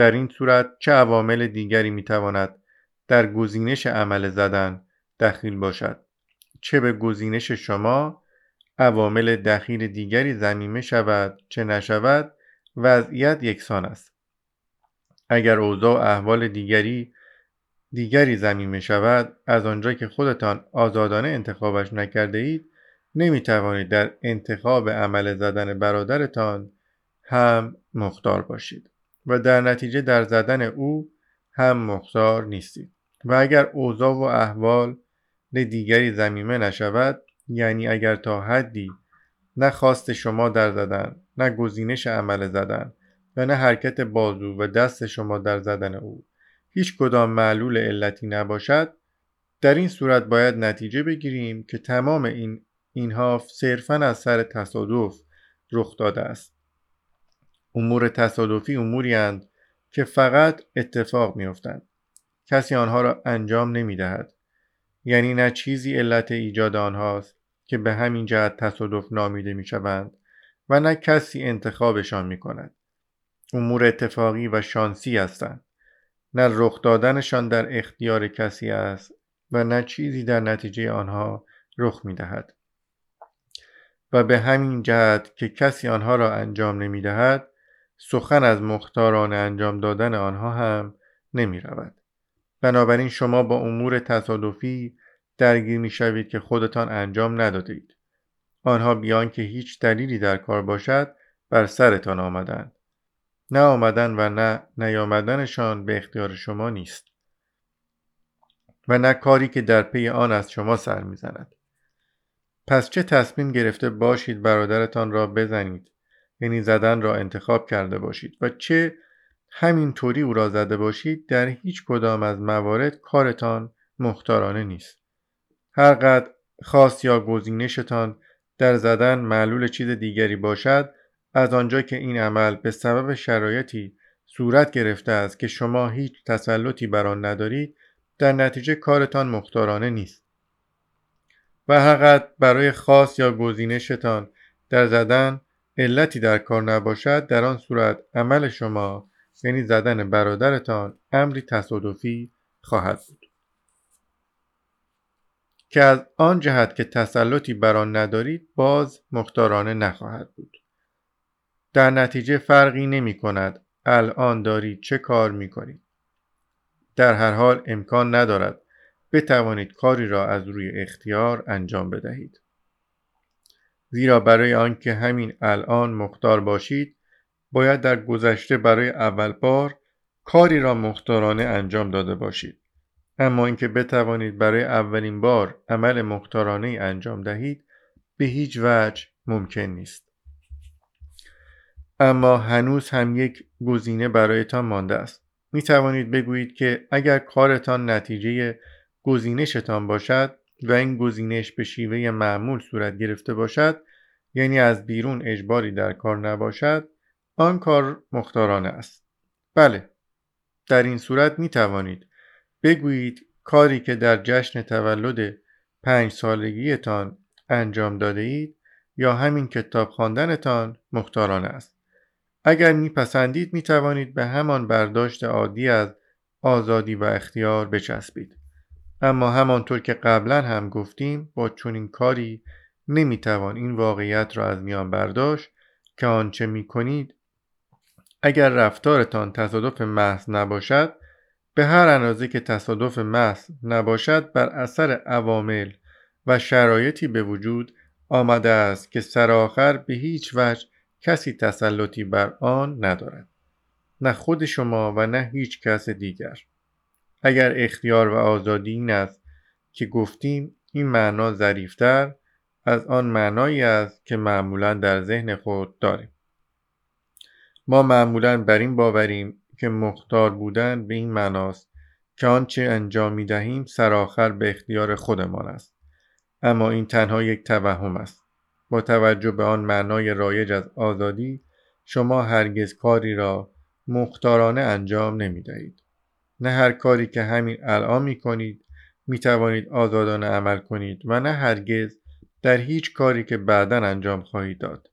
در این صورت چه عوامل دیگری می‌تواند در گزینش عمل زدن دخیل باشد؟ چه به گزینش شما عوامل دخیل دیگری زمینه شود چه نشود وضعیت یکسان است. اگر اوضاع و احوال دیگری دیگری زمینه شود از آنجا که خودتان آزادانه انتخابش نکرده اید نمی توانید در انتخاب عمل زدن برادرتان هم مختار باشید. و در نتیجه در زدن او هم مختار نیستید. و اگر اوضاع و احوال دیگری زمینه نشود یعنی اگر تا حدی نه خواست شما در زدن نه گزینش عمل زدن و نه حرکت بازو و دست شما در زدن او هیچ کدام معلول علتی نباشد در این صورت باید نتیجه بگیریم که تمام این اینها صرفا از سر تصادف رخ داده است. امور تصادفی اموری هند که فقط اتفاق میافتند کسی آنها را انجام نمی دهد یعنی نه چیزی علت ایجاد آنهاست که به همین جهت تصادف نامیده می شوند و نه کسی انتخابشان می کند. امور اتفاقی و شانسی هستند. نه رخ دادنشان در اختیار کسی است و نه چیزی در نتیجه آنها رخ می دهد. و به همین جهت که کسی آنها را انجام نمی دهد سخن از مختاران انجام دادن آنها هم نمی رود. بنابراین شما با امور تصادفی درگیر می شوید که خودتان انجام ندادید. آنها بیان که هیچ دلیلی در کار باشد بر سرتان آمدند. نه آمدن و نه نیامدنشان به اختیار شما نیست. و نه کاری که در پی آن از شما سر می‌زند. پس چه تصمیم گرفته باشید برادرتان را بزنید یعنی زدن را انتخاب کرده باشید و چه همین طوری او را زده باشید در هیچ کدام از موارد کارتان مختارانه نیست. هرقدر خاص یا گزینشتان در زدن معلول چیز دیگری باشد از آنجا که این عمل به سبب شرایطی صورت گرفته است که شما هیچ تسلطی بر آن ندارید در نتیجه کارتان مختارانه نیست. و هرقدر برای خاص یا گزینشتان در زدن علتی در کار نباشد در آن صورت عمل شما یعنی زدن برادرتان امری تصادفی خواهد بود. که از آن جهت که تسلطی بر آن ندارید باز مختارانه نخواهد بود. در نتیجه فرقی نمی کند الان دارید چه کار می کنید. در هر حال امکان ندارد بتوانید کاری را از روی اختیار انجام بدهید. زیرا برای آنکه همین الان مختار باشید باید در گذشته برای اول بار کاری را مختارانه انجام داده باشید. اما اینکه بتوانید برای اولین بار عمل مختارانه انجام دهید به هیچ وجه ممکن نیست. اما هنوز هم یک گزینه برایتان مانده است. می توانید بگویید که اگر کارتان نتیجه گزینشتان باشد و این گزینش به شیوه معمول صورت گرفته باشد یعنی از بیرون اجباری در کار نباشد آن کار مختارانه است. بله در این صورت می توانید بگویید کاری که در جشن تولد پنج سالگیتان انجام داده اید یا همین کتاب خواندنتان مختارانه است. اگر میپسندید می توانید به همان برداشت عادی از آزادی و اختیار بچسبید. اما همانطور که قبلا هم گفتیم با چنین کاری نمی‌توان این واقعیت را از میان برداشت که آنچه می کنید اگر رفتارتان تصادف محض نباشد به هر اندازه که تصادف محض نباشد بر اثر عوامل و شرایطی به وجود آمده است که سرآخر به هیچ وجه کسی تسلطی بر آن ندارد. نه خود شما و نه هیچ کس دیگر. اگر اختیار و آزادی این است که گفتیم این معنا ظریفتر از آن معنایی است که معمولا در ذهن خود داریم. ما معمولا بر این باوریم که مختار بودن به این معناست که آنچه انجام می دهیم سرآخر به اختیار خودمان است. اما این تنها یک توهم است. با توجه به آن معنای رایج از آزادی شما هرگز کاری را مختارانه انجام نمی دهید نه هر کاری که همین الان می کنید می توانید آزادانه عمل کنید و نه هرگز در هیچ کاری که بعدا انجام خواهید داد.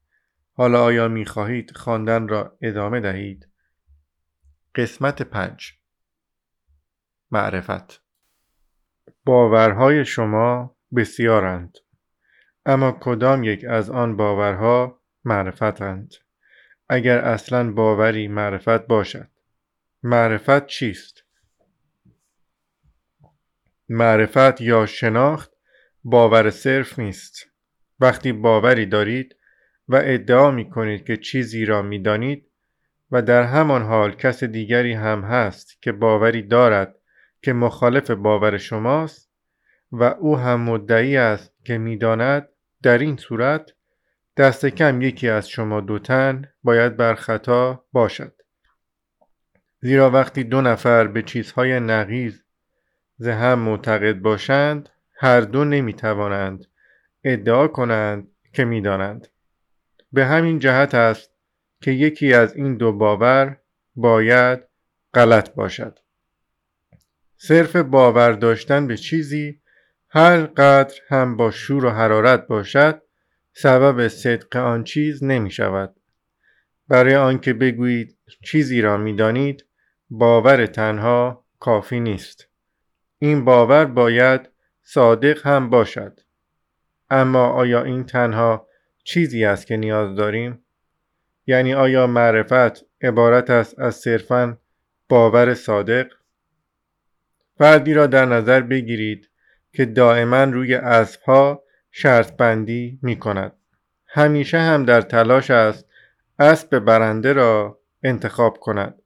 حالا آیا می خواهید خواندن را ادامه دهید؟ قسمت پنج. معرفت. باورهای شما بسیارند اما کدام یک از آن باورها معرفتند؟ اگر اصلا باوری معرفت باشد معرفت چیست؟ معرفت یا شناخت باور صرف نیست. وقتی باوری دارید و ادعا می کنید که چیزی را می دانید و در همان حال کس دیگری هم هست که باوری دارد که مخالف باور شماست و او هم مدعی است که می‌داند در این صورت دست کم یکی از شما دو تن باید بر خطا باشد. زیرا وقتی دو نفر به چیزهای نقیز هم معتقد باشند هر دو نمی توانند ادعا کنند که می‌دانند. به همین جهت است که یکی از این دو باور باید غلط باشد. صرف باور داشتن به چیزی هر قدر هم با شور و حرارت باشد سبب صدق آن چیز نمی شود برای آنکه بگویید چیزی را می دانید باور تنها کافی نیست. این باور باید صادق هم باشد اما آیا این تنها چیزی است که نیاز داریم یعنی آیا معرفت عبارت است از صرفا باور صادق فردی را در نظر بگیرید که دائما روی اسبها شرط بندی می کند. همیشه هم در تلاش است اسب برنده را انتخاب کند.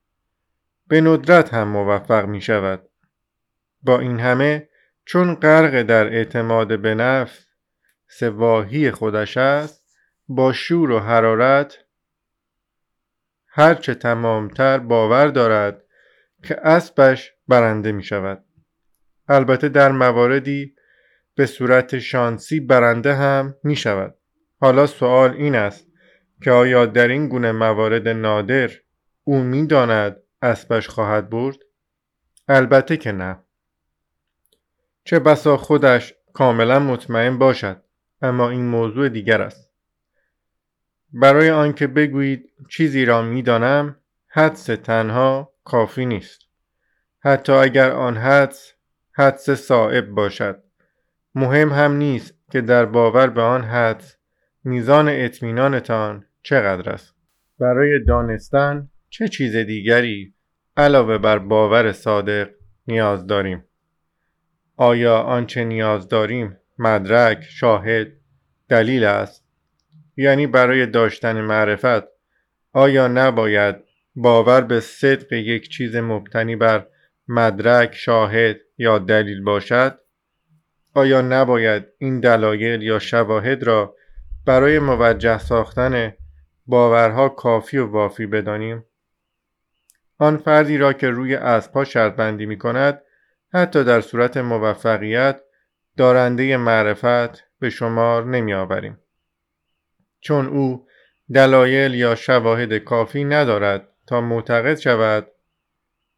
به ندرت هم موفق می شود. با این همه چون غرق در اعتماد به نفس سواهی خودش است با شور و حرارت هرچه تمامتر باور دارد که اسبش برنده می شود. البته در مواردی به صورت شانسی برنده هم می شود. حالا سوال این است که آیا در این گونه موارد نادر او می داند اسبش خواهد برد؟ البته که نه. چه بسا خودش کاملا مطمئن باشد اما این موضوع دیگر است. برای آنکه بگویید چیزی را می‌دانم حدس تنها کافی نیست. حتی اگر آن حدس حدس صائب باشد مهم هم نیست که در باور به آن حدس میزان اطمینانتان چقدر است برای دانستن چه چیز دیگری علاوه بر باور صادق نیاز داریم آیا آنچه نیاز داریم مدرک شاهد دلیل است؟ یعنی برای داشتن معرفت آیا نباید باور به صدق یک چیز مبتنی بر مدرک شاهد یا دلیل باشد؟ آیا نباید این دلایل یا شواهد را برای موجه ساختن باورها کافی و وافی بدانیم؟ آن فردی را که روی اسبها شرط بندی می کند حتی در صورت موفقیت دارنده معرفت به شمار نمی آوریم. چون او دلایل یا شواهد کافی ندارد تا معتقد شود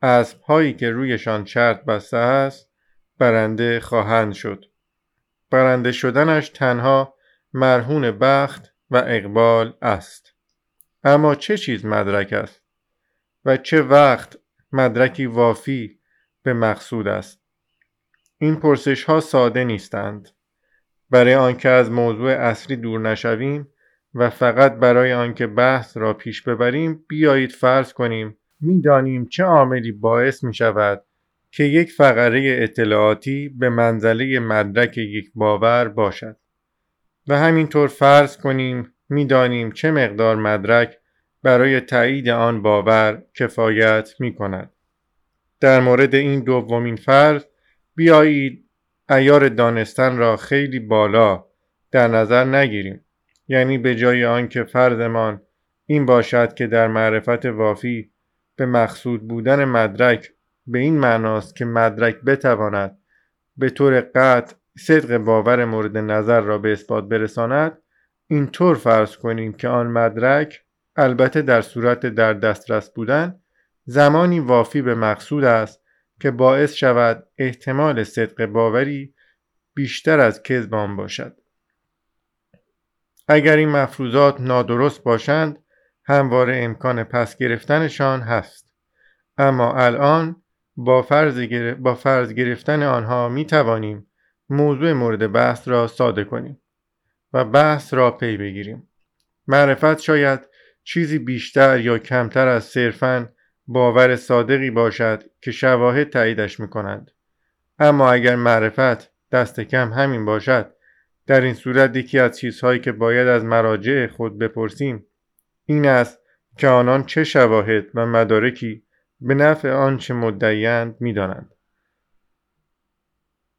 اسب هایی که رویشان شرط بسته است برنده خواهند شد. برنده شدنش تنها مرهون بخت و اقبال است. اما چه چیز مدرک است؟ و چه وقت مدرکی وافی به مقصود است. این پرسش ها ساده نیستند. برای آنکه از موضوع اصلی دور نشویم و فقط برای آنکه بحث را پیش ببریم بیایید فرض کنیم. می‌دانیم چه عاملی باعث می شود که یک فقره اطلاعاتی به منزله مدرک یک باور باشد. و همینطور فرض کنیم می‌دانیم چه مقدار مدرک برای تایید آن باور کفایت می کند. در مورد این دومین فرض بیایید ایار دانستن را خیلی بالا در نظر نگیریم. یعنی به جای آنکه فرضمان این باشد که در معرفت وافی به مقصود بودن مدرک به این معناست که مدرک بتواند به طور قطع صدق باور مورد نظر را به اثبات برساند اینطور فرض کنیم که آن مدرک البته در صورت در دسترس بودن زمانی وافی به مقصود است که باعث شود احتمال صدق باوری بیشتر از کذب آن باشد. اگر این مفروضات نادرست باشند همواره امکان پس گرفتنشان هست. اما الان با فرض, با فرض گرفتن آنها می توانیم موضوع مورد بحث را ساده کنیم و بحث را پی بگیریم. معرفت شاید چیزی بیشتر یا کمتر از صرفاً باور صادقی باشد که شواهد تاییدش می کنند. اما اگر معرفت دست کم همین باشد در این صورت یکی از چیزهایی که باید از مراجع خود بپرسیم این است که آنان چه شواهد و مدارکی به نفع آنچه مدعیند می‌دانند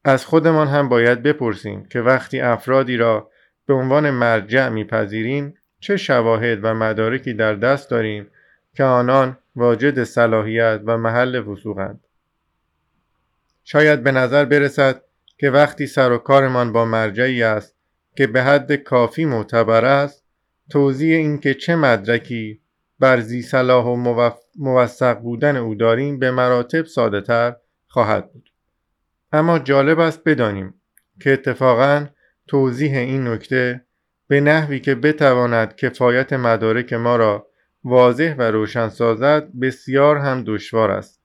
از خودمان هم باید بپرسیم که وقتی افرادی را به عنوان مرجع میپذیریم چه شواهد و مدارکی در دست داریم که آنان واجد صلاحیت و محل وسوقند شاید به نظر برسد که وقتی سر و کارمان با مرجعی است که به حد کافی معتبر است توضیح اینکه چه مدرکی بر زی صلاح و موثق بودن او داریم به مراتب ساده تر خواهد بود. اما جالب است بدانیم که اتفاقا توضیح این نکته به نحوی که بتواند کفایت مدارک ما را واضح و روشن سازد بسیار هم دشوار است.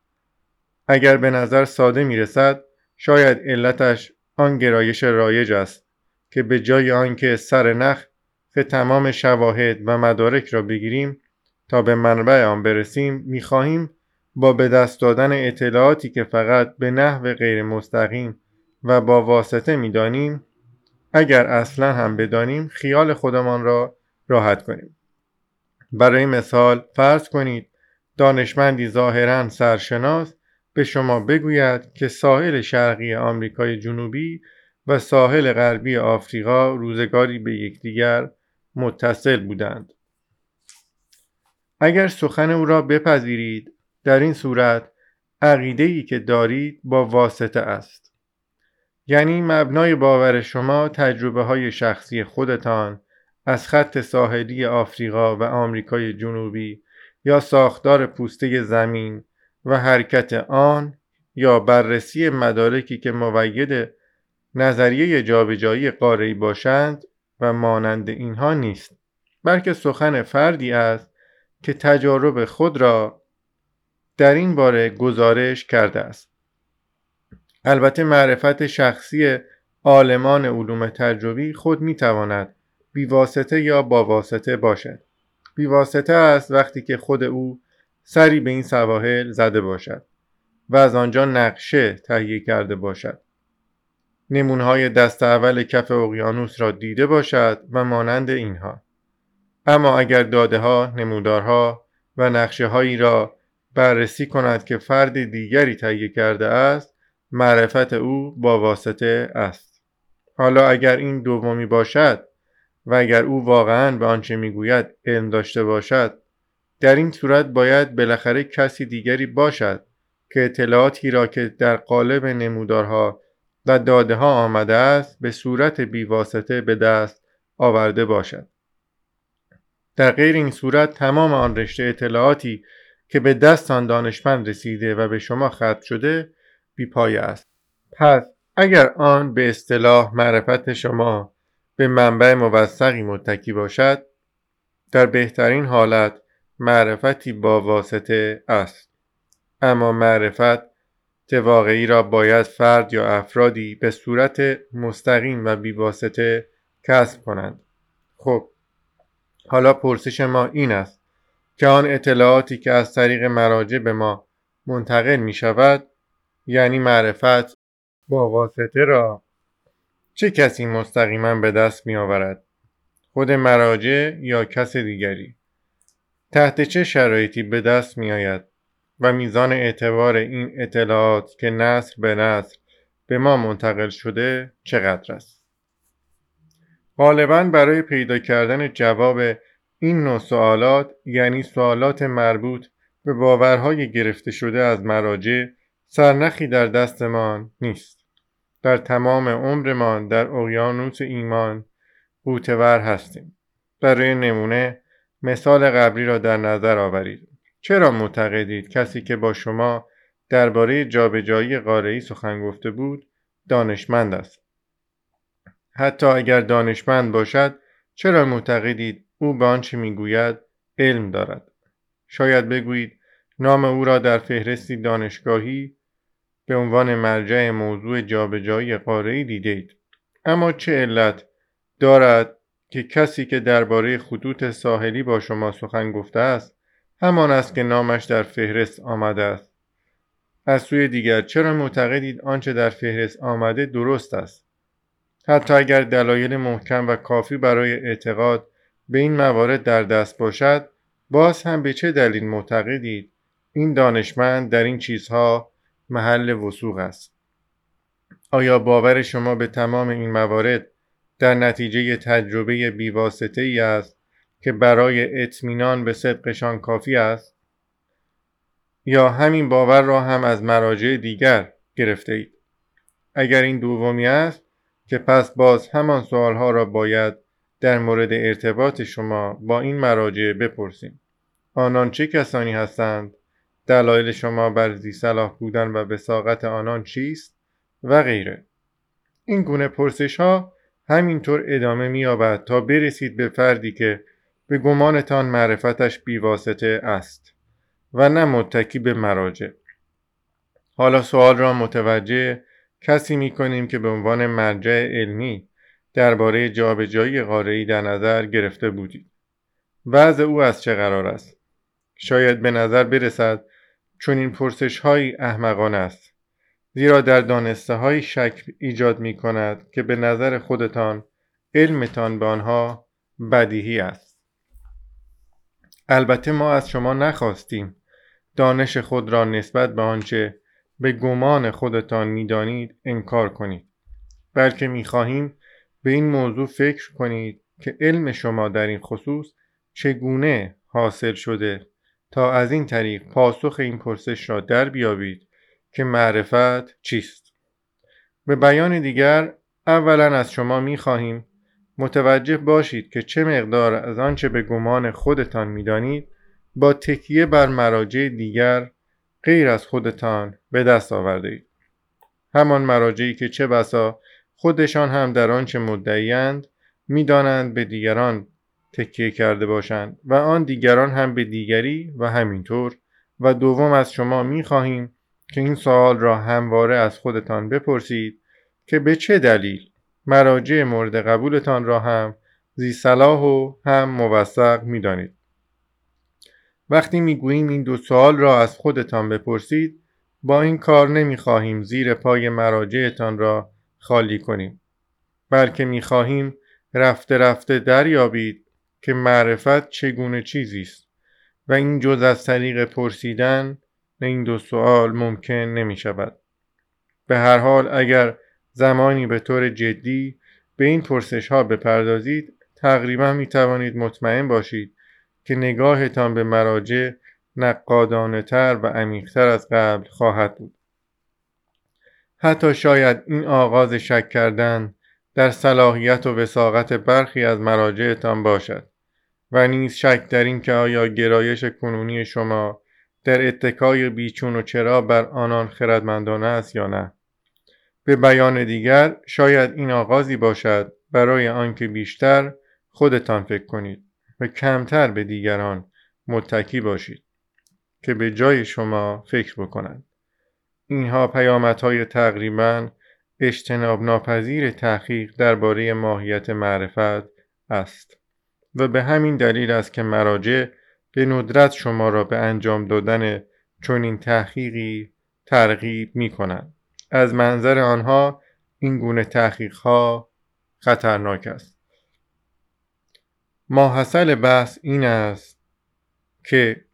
اگر به نظر ساده می رسد شاید علتش آن گرایش رایج است که به جای آنکه سر نخ به تمام شواهد و مدارک را بگیریم تا به منبع آن برسیم می‌خواهیم با به دست دادن اطلاعاتی که فقط به نحو غیر مستقیم و با واسطه می‌دانیم اگر اصلا هم بدانیم خیال خودمان را راحت کنیم. برای مثال فرض کنید دانشمندی ظاهرا سرشناس به شما بگوید که ساحل شرقی آمریکای جنوبی و ساحل غربی آفریقا روزگاری به یکدیگر متصل بودند. اگر سخن او را بپذیرید در این صورت عقیده ای که دارید با واسطه است. یعنی مبنای باور شما تجربه های شخصی خودتان از خط ساحلی آفریقا و آمریکای جنوبی یا ساختار پوسته زمین و حرکت آن یا بررسی مدارکی که موید نظریه جابجایی قاره‌ای باشند و مانند اینها نیست بلکه سخن فردی است که تجارب خود را در این باره گزارش کرده است. البته معرفت شخصی عالمان علوم تجربی خود می‌تواند بیواسطه یا با واسطه باشد. بیواسطه است وقتی که خود او سری به این سواحل زده باشد و از آنجا نقشه تهیه کرده باشد. نمونهای دست اول کف اقیانوس را دیده باشد و مانند اینها. اما اگر داده ها، نمودارها و نقشه هایی را بررسی کند که فرد دیگری تهیه کرده است معرفت او با واسطه است. حالا اگر این دومی باشد و اگر او واقعا به آنچه می‌گوید علم داشته باشد در این صورت باید بالاخره کسی دیگری باشد که اطلاعاتی را که در قالب نمودارها و داده ها آمده است به صورت بیواسطه به دست آورده باشد. در غیر این صورت تمام آن رشته اطلاعاتی که به دست آن دانشمند رسیده و به شما ختم شده بیپایه است. پس اگر آن به اصطلاح معرفت شما به منبع موثقی متکی باشد در بهترین حالت معرفتی با واسطه است. اما معرفت واقعی را باید فرد یا افرادی به صورت مستقیم و بیواسطه کسب کنند. خب حالا پرسش ما این است که آن اطلاعاتی که از طریق مراجع به ما منتقل می شود یعنی معرفت با واسطه را چه کسی مستقیما به دست می آورد؟ خود مراجع یا کس دیگری؟ تحت چه شرایطی به دست می آید و میزان اعتبار این اطلاعات که نصر به نصر به ما منتقل شده چقدر است؟ غالبا برای پیدا کردن جواب این نوع سوالات یعنی سوالات مربوط به باورهای گرفته شده از مراجع سرنخی در دستمان نیست در تمام عمرمان در اقیانوس ایمان قوتور هستیم. برای نمونه مثال قبلی را در نظر آورید. چرا معتقدید کسی که با شما درباره جابجایی قاره‌ای سخن گفته بود دانشمند است؟ حتی اگر دانشمند باشد چرا معتقدید او به آنچه می‌گوید علم دارد؟ شاید بگویید نام او را در فهرستی دانشگاهی به عنوان مرجع موضوع جابجایی قاره‌ای دیدید. اما چه علت دارد که کسی که درباره خطوط ساحلی با شما سخن گفته است همان است که نامش در فهرست آمده است. از سوی دیگر چرا معتقدید آنچه در فهرست آمده درست است؟ حتی اگر دلایل محکم و کافی برای اعتقاد به این موارد در دست باشد باز هم به چه دلیل معتقدید این دانشمند در این چیزها محل وسوق است. آیا باور شما به تمام این موارد در نتیجه تجربه بیواسطه ای است که برای اطمینان به صدقشان کافی است؟ یا همین باور را هم از مراجع دیگر گرفته اید؟ اگر این دومی است که پس باز همان سوالها را باید در مورد ارتباط شما با این مراجع بپرسیم. آنان چه کسانی هستند دلایل شما بر زی صلاح بودن و بساقت آنان چیست و غیره. این گونه پرسش ها همینطور ادامه مییابد تا برسید به فردی که به گمانتان معرفتش بیواسطه است و نه متکی به مراجع. حالا سوال را متوجه کسی می کنیم که به عنوان مرجع علمی درباره جابجایی قاره‌ای در نظر گرفته بودید وضع او از چه قرار است؟ شاید به نظر برسد چون این پرسش های احمقان است. زیرا در دانسته های شک ایجاد می کند که به نظر خودتان علمتان به آنها بدیهی است. البته ما از شما نخواستیم دانش خود را نسبت به آنچه به گمان خودتان می‌دانید انکار کنید. بلکه می‌خواهیم به این موضوع فکر کنید که علم شما در این خصوص چگونه حاصل شده. تا از این طریق پاسخ این پرسش را در بیابید که معرفت چیست به بیان دیگر اولا از شما می خواهیم متوجه باشید که چه مقدار از آنچه به گمان خودتان می‌دانید با تکیه بر مراجع دیگر غیر از خودتان به دست آورده اید. همان مراجعی که چه بسا خودشان هم در آنچه مدعیند می‌دانند به دیگران تکیه کرده باشند و آن دیگران هم به دیگری و همینطور و دوم از شما می خواهیم که این سوال را همواره از خودتان بپرسید که به چه دلیل مراجع مورد قبولتان را هم زی صلاح و هم موثق می دانید. وقتی می گوییم این دو سوال را از خودتان بپرسید با این کار نمی خواهیم زیر پای مراجعتان را خالی کنیم بلکه می خواهیم رفته رفته دریابید که معرفت چگونه چیزی است و این جز از طریق پرسیدن این دو سوال ممکن نمی شود. به هر حال اگر زمانی به طور جدی به این پرسش ها بپردازید تقریبا می توانید مطمئن باشید که نگاهتان به مراجع نقادانه تر و عمیقتر از قبل خواهد بود. حتی شاید این آغاز شک کردن در صلاحیت و وساقت برخی از مراجعتان باشد و نیز شک در این که آیا گرایش کنونی شما در اتکای بیچون و چرا بر آنان خردمندانه است یا نه. به بیان دیگر شاید این آغازی باشد برای آنکه بیشتر خودتان فکر کنید و کمتر به دیگران متکی باشید که به جای شما فکر بکنند. اینها پیامدهای تقریبا اجتناب ناپذیر تحقیق درباره ماهیت معرفت است و به همین دلیل است که مراجع به ندرت شما را به انجام دادن چنین تحقیقی ترغیب می کنند. از منظر آنها این گونه تحقیق ها خطرناک است. ماحصل بحث این است که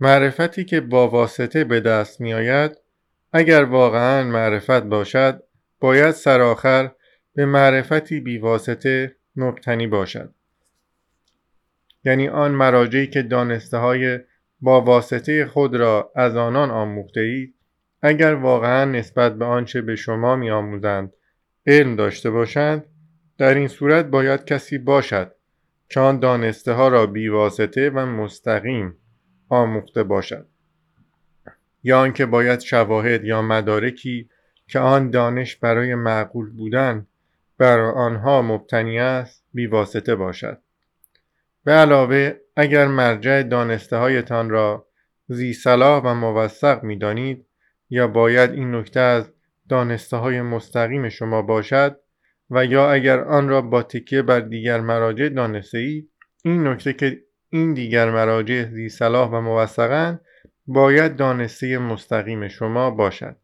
معرفتی که با واسطه به دست می آید اگر واقعا معرفت باشد باید سرآخر به معرفتی بیواسطه مبتنی باشد. یعنی آن مراجعی که دانسته های با واسطه خود را از آنان آموخته اید اگر واقعا نسبت به آنچه به شما می آموزند علم داشته باشند در این صورت باید کسی باشد آن دانسته ها را بیواسطه و مستقیم آموخته باشد. یا آنکه باید شواهد یا مدارکی که آن دانش برای معقول بودن بر آنها مبتنی است بیواسطه باشد. به علاوه اگر مرجع دانسته هایتان را زی صلاح و موثق می دانید یا باید این نکته از دانسته های مستقیم شما باشد و یا اگر آن را با تکیه بر دیگر مراجع دانسته اید این نکته که این دیگر مراجع زی صلاح و موثقند باید دانسته مستقیم شما باشد.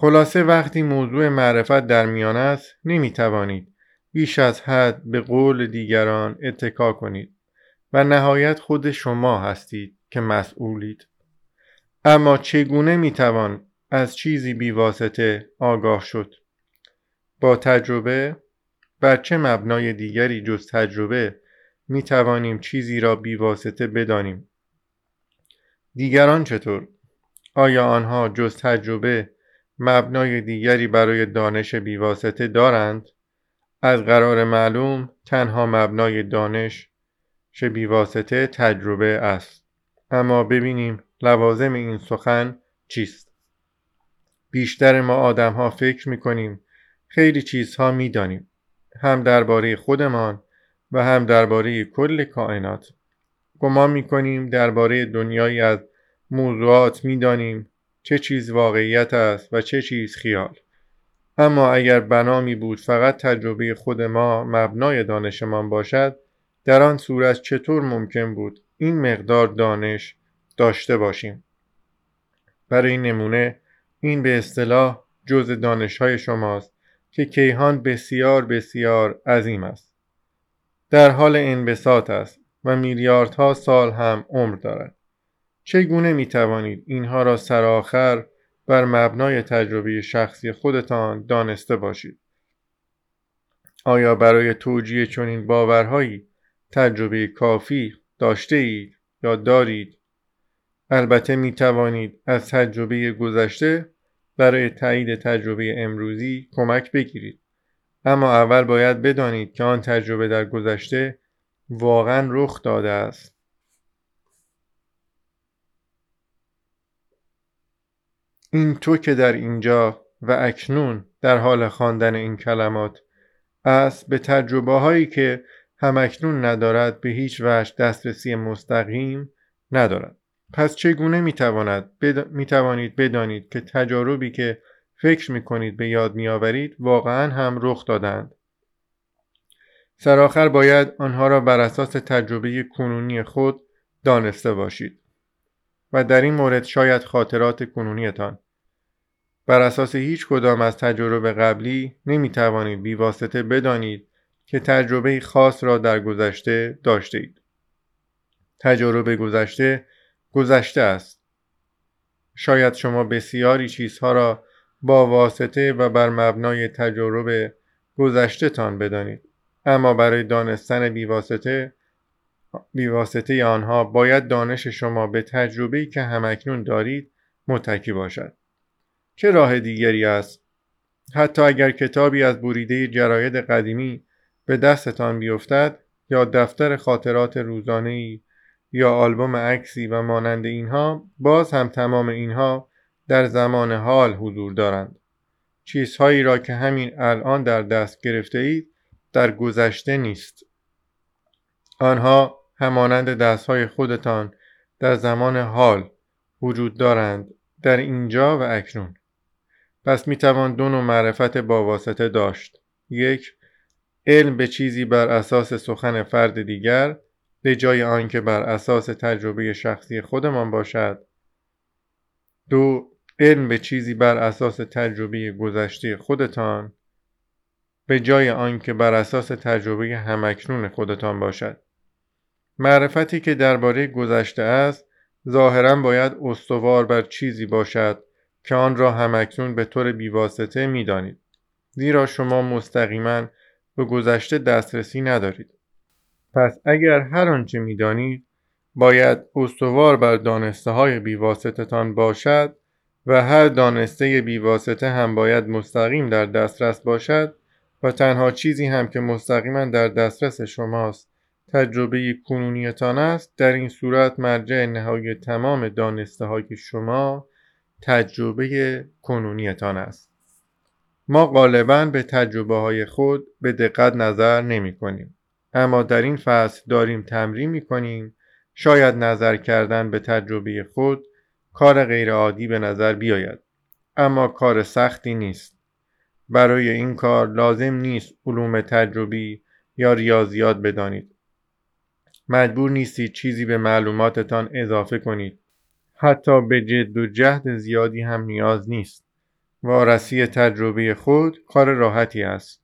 خلاصه وقتی موضوع معرفت در میان است نمی توانید بیش از حد به قول دیگران اتکا کنید و نهایت خود شما هستید که مسئولید. اما چگونه می توان از چیزی بیواسطه آگاه شد؟ با تجربه بر چه مبنای دیگری جز تجربه می توانیم چیزی را بیواسطه بدانیم؟ دیگران چطور؟ آیا آنها جز تجربه مبنای دیگری برای دانش بیواسطه دارند؟ از قرار معلوم تنها مبنای دانش بیواسطه تجربه است. اما ببینیم لوازم این سخن چیست. بیشتر ما آدم ها فکر می کنیم خیلی چیزها می دانیم هم درباره خودمان و هم درباره کل کائنات. گمان می کنیم درباره دنیایی از موضوعات می دانیم چه چیز واقعیت است و چه چیز خیال. اما اگر بنامی بود فقط تجربه خود ما مبنای دانشمان باشد در آن صورت چطور ممکن بود این مقدار دانش داشته باشیم؟ برای نمونه این به اصطلاح جز دانشهای شماست که کیهان بسیار بسیار عظیم است. در حال انبساط است و میلیاردها سال هم عمر دارد. چگونه می توانید اینها را سرآخر بر مبنای تجربه شخصی خودتان دانسته باشید؟ آیا برای توجیه چنین باورهایی تجربه کافی داشته اید یا دارید؟ البته می توانید از تجربه گذشته برای تایید تجربه امروزی کمک بگیرید. اما اول باید بدانید که آن تجربه در گذشته واقعا رخ داده است. این تو که در اینجا و اکنون در حال خواندن این کلمات است به تجربه هایی که همکنون ندارد به هیچ وجه دسترسی مستقیم ندارد. پس چگونه می‌تواند بد... می توانید بدانید که تجاربی که فکر می کنید به یاد می آورید واقعا هم رخ دادند سرآخر باید آنها را بر اساس تجربه کنونی خود دانسته باشید. و در این مورد شاید خاطرات کنونیتان بر اساس هیچ کدام از تجربه قبلی نمی توانید بیواسطه بدانید که تجربه خاص را در گذشته داشته اید. تجربه گذشته گذشته است. شاید شما بسیاری چیزها را با واسطه و بر مبنای تجربه گذشته تان بدانید. اما برای دانستن بیواسطه بیواسطه آنها باید دانش شما به تجربه‌ای که همکنون دارید متکی باشد. چه راه دیگری است؟ حتی اگر کتابی از بریده جراید قدیمی به دستتان بیفتد یا دفتر خاطرات روزانه یا آلبوم عکسی و مانند اینها باز هم تمام اینها در زمان حال حضور دارند چیزهایی را که همین الان در دست گرفته اید در گذشته نیست آنها همانند دستهای خودتان در زمان حال وجود دارند در اینجا و اکنون. پس می توان دو نوع معرفت با واسطه داشت. یک علم به چیزی بر اساس سخن فرد دیگر به جای آنکه بر اساس تجربه شخصی خودمان باشد. دو علم به چیزی بر اساس تجربه گذشته خودتان به جای آنکه بر اساس تجربه همکنون خودتان باشد. معرفتی که درباره گذشته است ظاهرا باید استوار بر چیزی باشد که آن را همکنون به طور بیواسطه می‌دانید. زیرا شما مستقیما به گذشته دسترسی ندارید. پس اگر هر آنچه می‌دانید باید استوار بر دانسته های بیواسطتان باشد و هر دانسته بیواسطه هم باید مستقیم در دسترس باشد و تنها چیزی هم که مستقیما در دسترس شماست تجربه کنونیتان است. در این صورت مرجع نهایی تمام دانسته های شما تجربه کنونیتان است. ما غالبا به تجربه های خود به دقت نظر نمی کنیم اما در این فصل داریم تمرین می کنیم شاید نظر کردن به تجربه خود کار غیرعادی به نظر بیاید. اما کار سختی نیست. برای این کار لازم نیست علوم تجربی یا ریاضیات بدانید. مجبور نیستید چیزی به معلوماتتان اضافه کنید. حتی به جد و جهد زیادی هم نیاز نیست. وارسی تجربه خود کار راحتی است.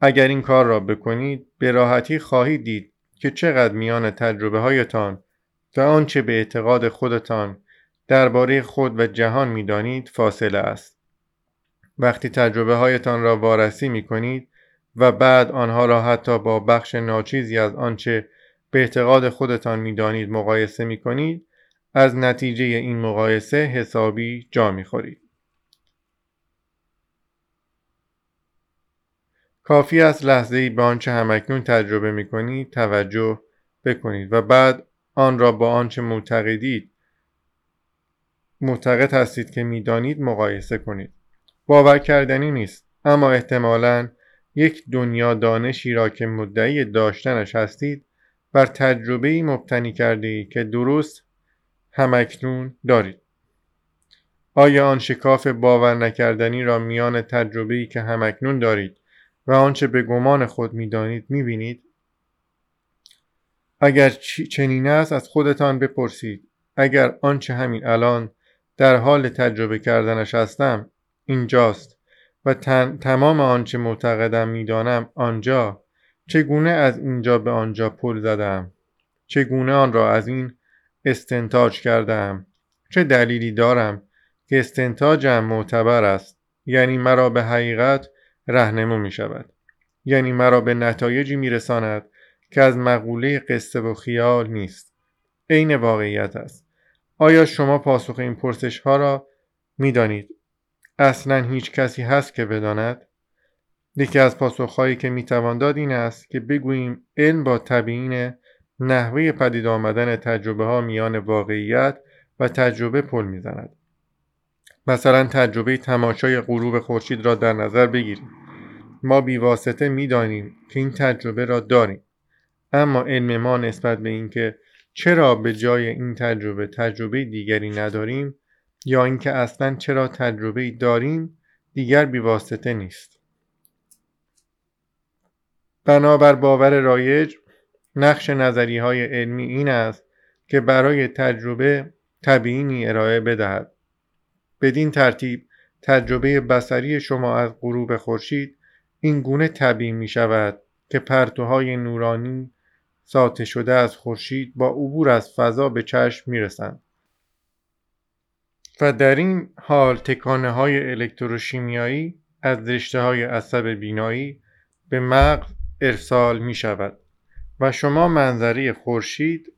اگر این کار را بکنید به راحتی خواهید دید که چقدر میان تجربه هایتان و آنچه به اعتقاد خودتان درباره خود و جهان می‌دانید فاصله است. وقتی تجربه هایتان را وارسی می کنید و بعد آنها را حتی با بخش ناچیزی از آنچه به اعتقاد خودتان می‌دانید مقایسه می کنید از نتیجه این مقایسه حسابی جا می خورید. کافی است لحظه ای به آنچه همکنون تجربه می کنید توجه بکنید و بعد آن را با آنچه معتقدید معتقد هستید که می‌دانید مقایسه کنید باور کردنی نیست اما احتمالا یک دنیا دانشی را که مدعی داشتنش هستید بر تجربه مبتنی کرده ای که درست همکنون دارید. آیا آن شکاف باور نکردنی را میان تجربه ای که همکنون دارید و آنچه به گمان خود می‌دانید می‌بینید؟ اگر چنین است از خودتان بپرسید. اگر آنچه همین الان در حال تجربه کردنش هستم اینجاست و تمام آنچه معتقدم می‌دانم آنجا. چگونه از اینجا به آنجا پل زدم؟ چگونه آن را از این استنتاج کردم؟ چه دلیلی دارم که استنتاجم معتبر است؟ یعنی مرا به حقیقت رهنمو می شود. یعنی مرا به نتایجی می رساند که از مقوله قصه و خیال نیست. عین واقعیت است. آیا شما پاسخ این پرسش ها را می دانید؟ اصلا هیچ کسی هست که بداند؟ یکی از پاسخهایی که می‌توان داد این است که بگوییم علم با تبیین نحوه پدید آمدن تجربه ها میان واقعیت و تجربه پل می‌زند. مثلا تجربه تماشای غروب خورشید را در نظر بگیریم. ما بیواسطه می‌دانیم که این تجربه را داریم. اما علم ما نسبت به اینکه چرا به جای این تجربه تجربه دیگری نداریم یا اینکه اصلا چرا تجربه داریم دیگر بیواسطه نیست. بنابر باور رایج نقش نظری های علمی این است که برای تجربه تبیینی ارائه بدهد بدین ترتیب تجربه بسری شما از غروب خورشید این گونه تبیین می شود که پرتوهای نورانی ساطع شده از خورشید با عبور از فضا به چشم می رسند. و در این حال تکانه های الکتروشیمیایی از رشته های عصب بینایی به مغز ارسال می شود و شما منظری خورشید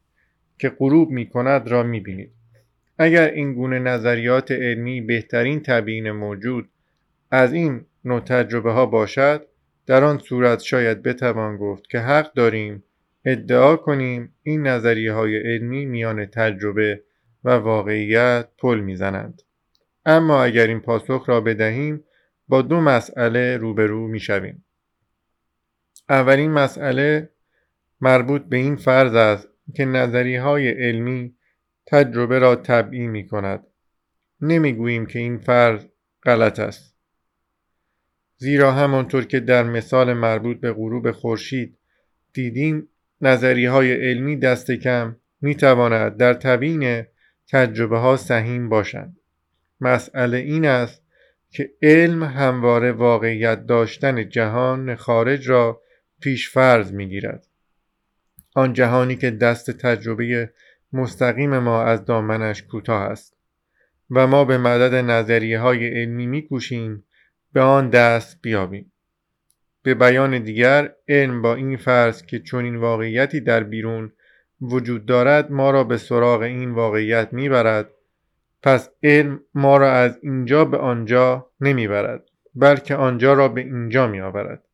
که غروب می کند را می بینید. اگر این گونه نظریات علمی بهترین تبیین موجود از این نوع تجربه ها باشد در آن صورت شاید بتوان گفت که حق داریم ادعا کنیم این نظریه های علمی میان تجربه و واقعیت پل می‌زنند اما اگر این پاسخ را بدهیم با دو مسئله روبرو می‌شویم اولین مسئله مربوط به این فرض است که نظری های علمی تجربه را طبعی می کند. نمی گوییم که این فرض غلط است. زیرا همانطور که در مثال مربوط به غروب خورشید دیدیم نظری های علمی دست کم می تواند در تبیین تجربه ها سهیم باشند. مسئله این است که علم همواره واقعیت داشتن جهان خارج را پیش فرض می گیرد. آن جهانی که دست تجربه مستقیم ما از دامنش کوتاه است و ما به مدد نظریه های علمی می کوشیم به آن دست بیابیم. به بیان دیگر علم با این فرض که چون این واقعیتی در بیرون وجود دارد ما را به سراغ این واقعیت می‌برد پس علم ما را از اینجا به آنجا نمی‌برد بلکه آنجا را به اینجا میآورد